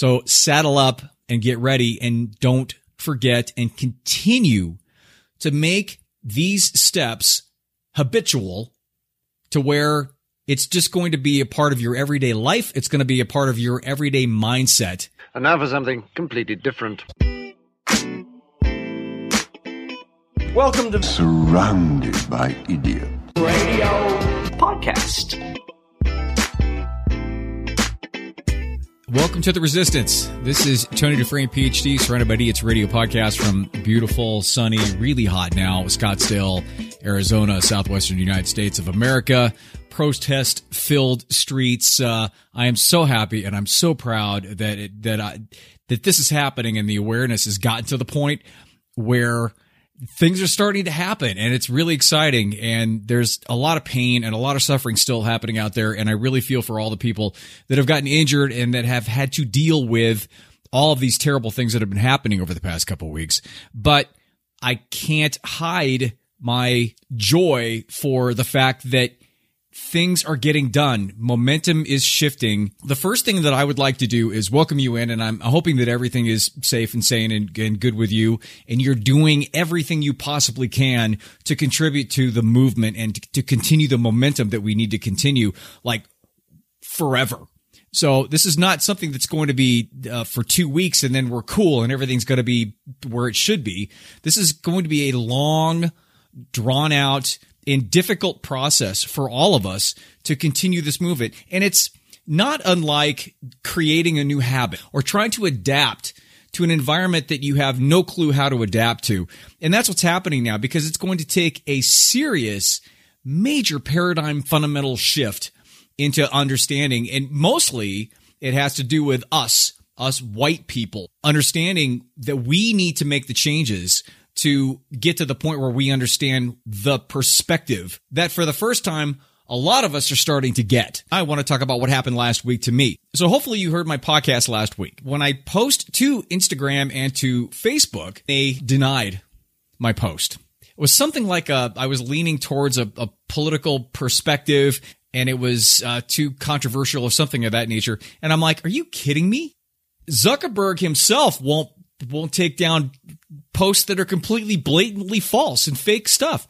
So saddle up and get ready and don't forget and continue to make these steps habitual to where it's just going to be a part of your everyday life. It's going to be a part of your everyday mindset. And now for something completely different. Welcome to Surrounded by idiots. Radio Podcast. Welcome to the Resistance. This is Tony Dufresne, PhD, surrounded by idiots radio podcast from beautiful, sunny, really hot now, Scottsdale, Arizona, southwestern United States of America. Protest filled streets. Uh, I am so happy and I'm so proud that it, that I, that this is happening and the awareness has gotten to the point where things are starting to happen and it's really exciting and there's a lot of pain and a lot of suffering still happening out there and I really feel for all the people that have gotten injured and that have had to deal with all of these terrible things that have been happening over the past couple weeks. But I can't hide my joy for the fact that things are getting done. Momentum is shifting. The first thing that I would like to do is welcome you in, and I'm hoping that everything is safe and sane and, and, good with you, and you're doing everything you possibly can to contribute to the movement and to, to continue the momentum that we need to continue like forever. So this is not something that's going to be uh, for two weeks and then we're cool and everything's going to be where it should be. This is going to be a long, drawn out, and difficult process for all of us to continue this movement. And it's not unlike creating a new habit or trying to adapt to an environment that you have no clue how to adapt to. And that's what's happening now because it's going to take a serious, major paradigm fundamental shift into understanding. And mostly it has to do with us, us white people, understanding that we need to make the changes to get to the point where we understand the perspective that for the first time, a lot of us are starting to get. I want to talk about what happened last week to me. So hopefully you heard my podcast last week. When I post to Instagram and to Facebook, they denied my post. It was something like a, I was leaning towards a, a political perspective and it was uh, too controversial or something of that nature. And I'm like, are you kidding me? Zuckerberg himself won't won't take down posts that are completely blatantly false and fake stuff.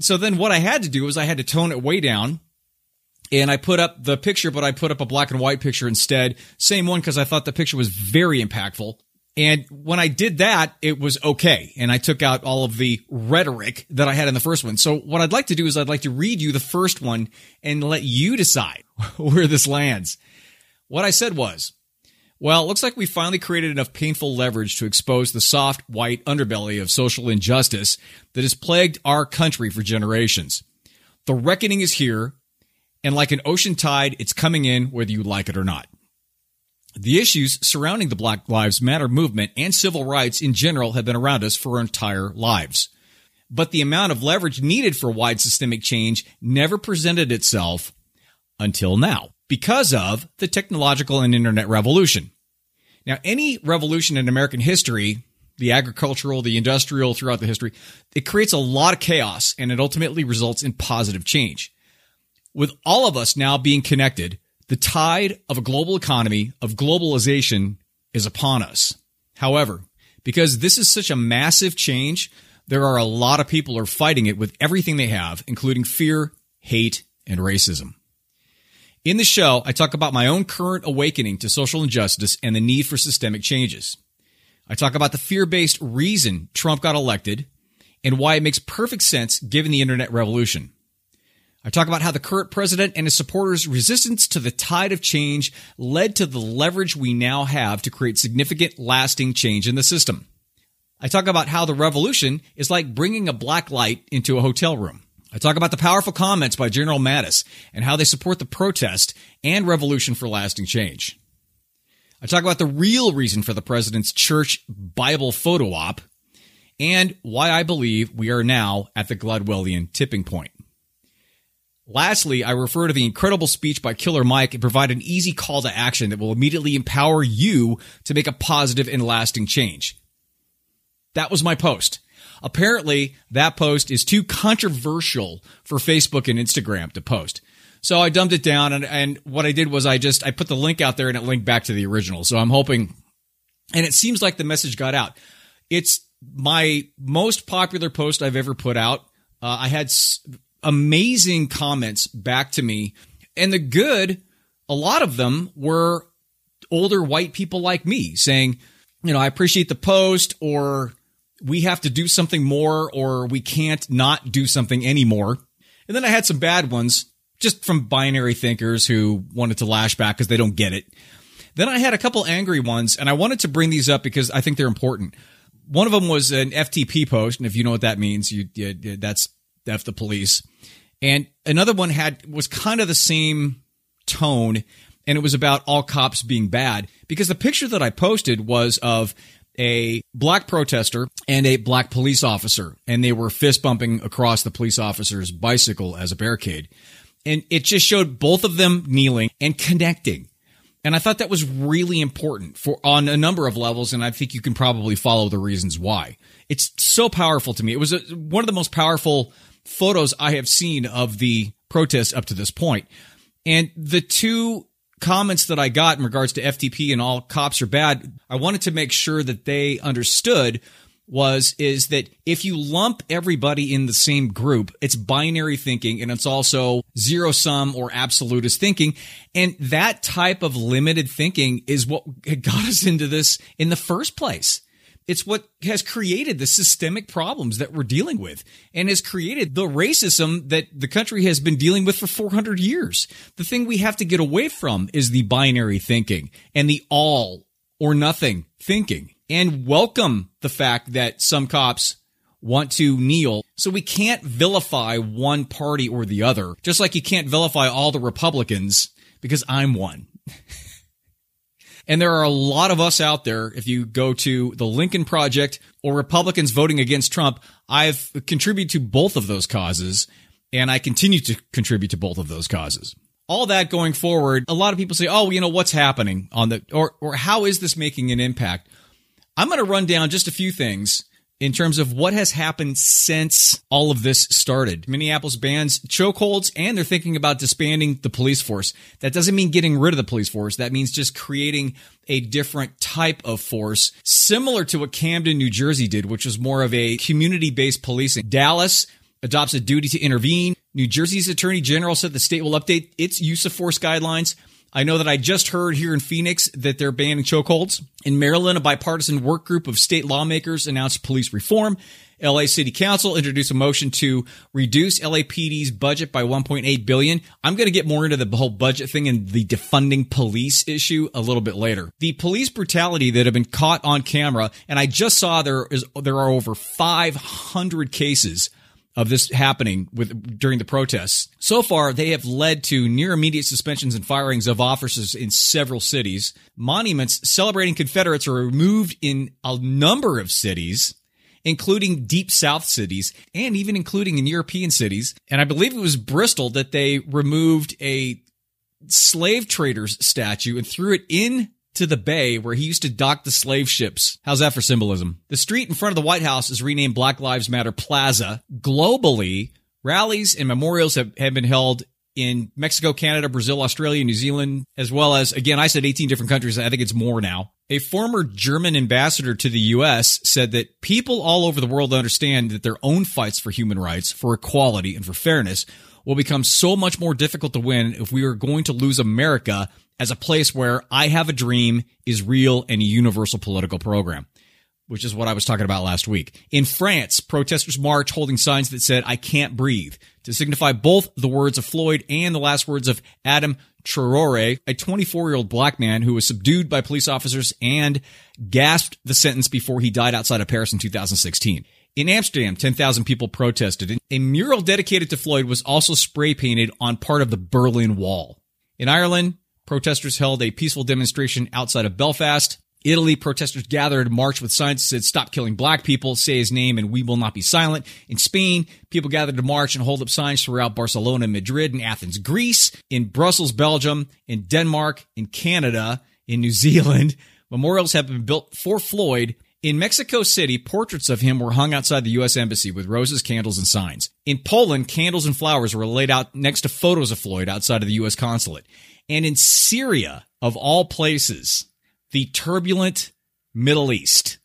So then what I had to do was I had to tone it way down and I put up the picture, but I put up a black and white picture instead. Same one because I thought the picture was very impactful. And when I did that, it was okay. And I took out all of the rhetoric that I had in the first one. So what I'd like to do is I'd like to read you the first one and let you decide where this lands. What I said was, well, it looks like we finally created enough painful leverage to expose the soft, white underbelly of social injustice that has plagued our country for generations. The reckoning is here, and like an ocean tide, it's coming in whether you like it or not. The issues surrounding the Black Lives Matter movement and civil rights in general have been around us for our entire lives. But the amount of leverage needed for wide systemic change never presented itself until now because of the technological and internet revolution. Now, any revolution in American history, the agricultural, the industrial throughout the history, it creates a lot of chaos and it ultimately results in positive change. With all of us now being connected, the tide of a global economy, of globalization is upon us. However, because this is such a massive change, there are a lot of people are fighting it with everything they have, including fear, hate, and racism. In the show, I talk about my own current awakening to social injustice and the need for systemic changes. I talk about the fear based reason Trump got elected and why it makes perfect sense given the internet revolution. I talk about how the current president and his supporters' resistance to the tide of change led to the leverage we now have to create significant, lasting change in the system. I talk about how the revolution is like bringing a black light into a hotel room. I talk about the powerful comments by General Mattis and how they support the protest and revolution for lasting change. I talk about the real reason for the president's church Bible photo op and why I believe we are now at the Gladwellian tipping point. Lastly, I refer to the incredible speech by Killer Mike and provide an easy call to action that will immediately empower you to make a positive and lasting change. That was my post. Apparently, that post is too controversial for Facebook and Instagram to post. So I dumbed it down and, and what I did was I just, I put the link out there and it linked back to the original. So I'm hoping, and it seems like the message got out. It's my most popular post I've ever put out. Uh, I had s- amazing comments back to me and the good, a lot of them were older white people like me saying, you know, I appreciate the post or we have to do something more or we can't not do something anymore. And then I had some bad ones just from binary thinkers who wanted to lash back because they don't get it. Then I had a couple angry ones and I wanted to bring these up because I think they're important. One of them was an FTP post. And if you know what that means, you, you that's F the police. And another one had, was kind of the same tone and it was about all cops being bad because the picture that I posted was of a black protester and a black police officer, and they were fist bumping across the police officer's bicycle as a barricade. And it just showed both of them kneeling and connecting. And I thought that was really important for on a number of levels, and I think you can probably follow the reasons why. It's so powerful to me. It was a, one of the most powerful photos I have seen of the protest up to this point. And the two comments that I got in regards to FTP and all cops are bad, I wanted to make sure that they understood was is that if you lump everybody in the same group, it's binary thinking and it's also zero sum or absolutist thinking. And that type of limited thinking is what got us into this in the first place. It's what has created the systemic problems that we're dealing with and has created the racism that the country has been dealing with for 400 years. The thing we have to get away from is the binary thinking and the all or nothing thinking and welcome the fact that some cops want to kneel. So we can't vilify one party or the other, just like you can't vilify all the Republicans because I'm one. And there are a lot of us out there. If you go to the Lincoln Project or Republicans voting against Trump, I've contributed to both of those causes and I continue to contribute to both of those causes. All that going forward, a lot of people say, "Oh, you know what's happening on the or or how is this making an impact?" I'm going to run down just a few things in terms of what has happened since all of this started. Minneapolis bans chokeholds and they're thinking about disbanding the police force. That doesn't mean getting rid of the police force. That means just creating a different type of force similar to what Camden, New Jersey did, which was more of a community based policing. Dallas adopts a duty to intervene. New Jersey's attorney general said the state will update its use of force guidelines. I know that I just heard here in Phoenix that they're banning chokeholds. In Maryland, a bipartisan work group of state lawmakers announced police reform. LA City Council introduced a motion to reduce LAPD's budget by 1.8 billion. I'm going to get more into the whole budget thing and the defunding police issue a little bit later. The police brutality that have been caught on camera, and I just saw there is there are over 500 cases of this happening with during the protests. So far, they have led to near immediate suspensions and firings of officers in several cities. Monuments celebrating Confederates are removed in a number of cities, including deep South cities and even including in European cities. And I believe it was Bristol that they removed a slave traders statue and threw it in to the bay where he used to dock the slave ships. How's that for symbolism? The street in front of the White House is renamed Black Lives Matter Plaza. Globally, rallies and memorials have, have been held in Mexico, Canada, Brazil, Australia, New Zealand, as well as, again, I said 18 different countries. I think it's more now. A former German ambassador to the U.S. said that people all over the world understand that their own fights for human rights, for equality, and for fairness will become so much more difficult to win if we are going to lose America as a place where I have a dream is real and a universal political program, which is what I was talking about last week. In France, protesters march holding signs that said, I can't breathe to signify both the words of Floyd and the last words of Adam Traore, a 24 year old black man who was subdued by police officers and gasped the sentence before he died outside of Paris in 2016. In Amsterdam, 10,000 people protested. A mural dedicated to Floyd was also spray painted on part of the Berlin Wall. In Ireland, protesters held a peaceful demonstration outside of Belfast. Italy, protesters gathered marched with signs that said, stop killing black people, say his name, and we will not be silent. In Spain, people gathered to march and hold up signs throughout Barcelona, Madrid, and Athens, Greece. In Brussels, Belgium. In Denmark. In Canada. In New Zealand. Memorials have been built for Floyd In Mexico City, portraits of him were hung outside the U.S. Embassy with roses, candles, and signs. In Poland, candles and flowers were laid out next to photos of Floyd outside of the U.S. consulate. And in Syria, of all places, the turbulent Middle East,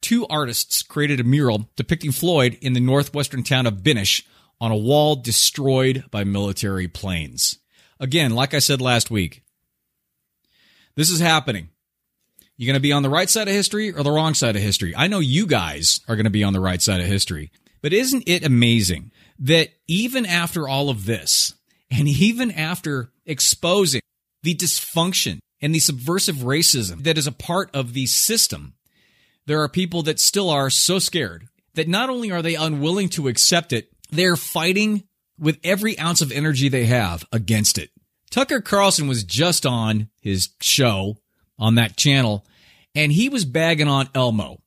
two artists created a mural depicting Floyd in the northwestern town of Binish on a wall destroyed by military planes. Again, like I said last week, this is happening. You're going to be on the right side of history or the wrong side of history? I know you guys are going to be on the right side of history. But isn't it amazing that even after all of this, and even after exposing the dysfunction and the subversive racism that is a part of the system, there are people that still are so scared that not only are they unwilling to accept it, they're fighting with every ounce of energy they have against it. Tucker Carlson was just on his show on that channel and he was bagging on Elmo.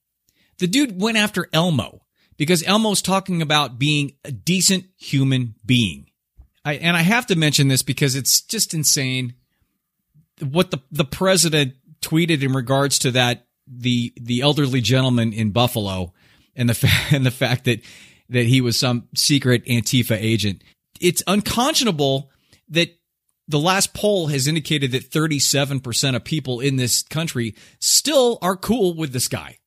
The dude went after Elmo because Elmo's talking about being a decent human being. I, and I have to mention this because it's just insane what the, the president tweeted in regards to that, the, the elderly gentleman in Buffalo and the, fa- and the fact that, that he was some secret Antifa agent. It's unconscionable that the last poll has indicated that 37% of people in this country still are cool with this guy.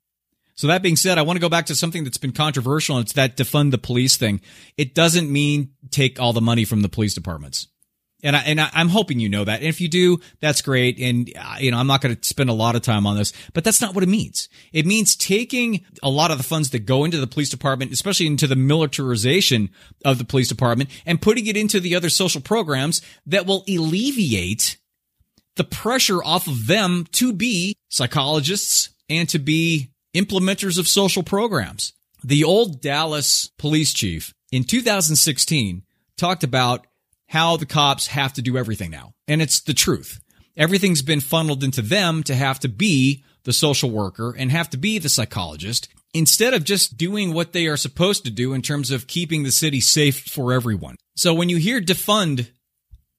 So that being said, I want to go back to something that's been controversial and it's that defund the police thing. It doesn't mean take all the money from the police departments. And I, and I, am hoping you know that. And if you do, that's great. And, uh, you know, I'm not going to spend a lot of time on this, but that's not what it means. It means taking a lot of the funds that go into the police department, especially into the militarization of the police department and putting it into the other social programs that will alleviate the pressure off of them to be psychologists and to be implementers of social programs. The old Dallas police chief in 2016 talked about how the cops have to do everything now. And it's the truth. Everything's been funneled into them to have to be the social worker and have to be the psychologist instead of just doing what they are supposed to do in terms of keeping the city safe for everyone. So when you hear defund,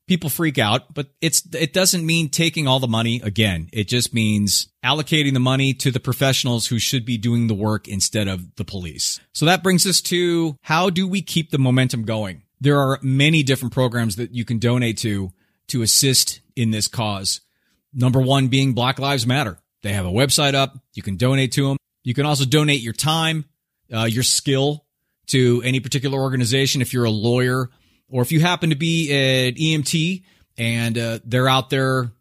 people freak out, but it's it doesn't mean taking all the money again. It just means allocating the money to the professionals who should be doing the work instead of the police. So that brings us to how do we keep the momentum going? There are many different programs that you can donate to to assist in this cause. Number one being Black Lives Matter. They have a website up. You can donate to them. You can also donate your time, uh, your skill to any particular organization if you're a lawyer or if you happen to be an EMT and uh, they're out there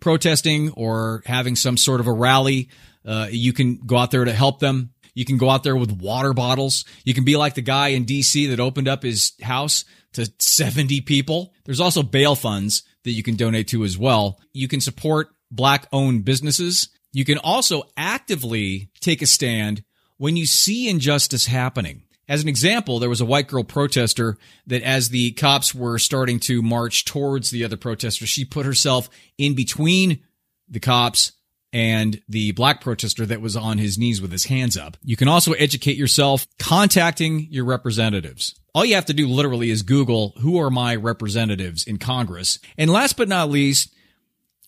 protesting or having some sort of a rally. Uh, you can go out there to help them. You can go out there with water bottles. You can be like the guy in DC that opened up his house to 70 people. There's also bail funds that you can donate to as well. You can support black owned businesses. You can also actively take a stand when you see injustice happening. As an example, there was a white girl protester that as the cops were starting to march towards the other protesters, she put herself in between the cops and the black protester that was on his knees with his hands up. You can also educate yourself contacting your representatives. All you have to do literally is Google who are my representatives in Congress. And last but not least,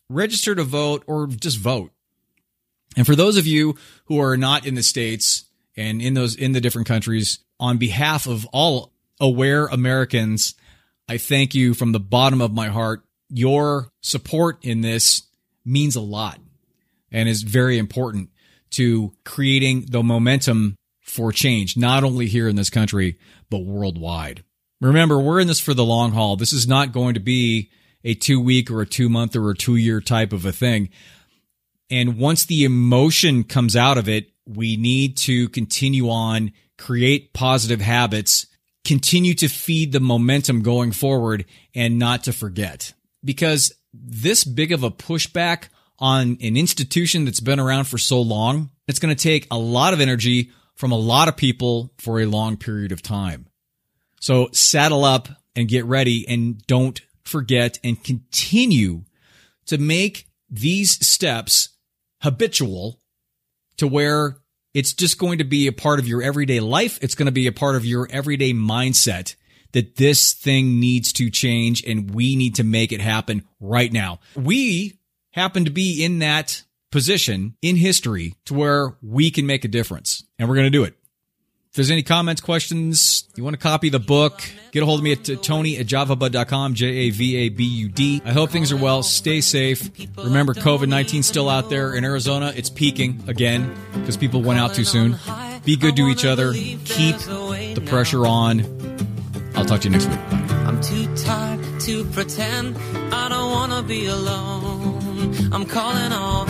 register to vote or just vote. And for those of you who are not in the states and in those in the different countries, on behalf of all aware Americans, I thank you from the bottom of my heart. Your support in this means a lot and is very important to creating the momentum for change, not only here in this country, but worldwide. Remember, we're in this for the long haul. This is not going to be a two week or a two month or a two year type of a thing. And once the emotion comes out of it, we need to continue on, create positive habits, continue to feed the momentum going forward and not to forget because this big of a pushback on an institution that's been around for so long, it's going to take a lot of energy from a lot of people for a long period of time. So saddle up and get ready and don't forget and continue to make these steps habitual to where it's just going to be a part of your everyday life. It's going to be a part of your everyday mindset that this thing needs to change and we need to make it happen right now. We happen to be in that position in history to where we can make a difference. And we're going to do it. If there's any comments, questions, you want to copy the book, get a hold of me at tony at javabud.com, J-A-V-A-B-U-D. I hope things are well. Stay safe. Remember, COVID-19 still out there in Arizona. It's peaking again because people went out too soon. Be good to each other. Keep the pressure on. I'll talk to you next week. I'm too tired to pretend I don't want to be alone. I'm calling all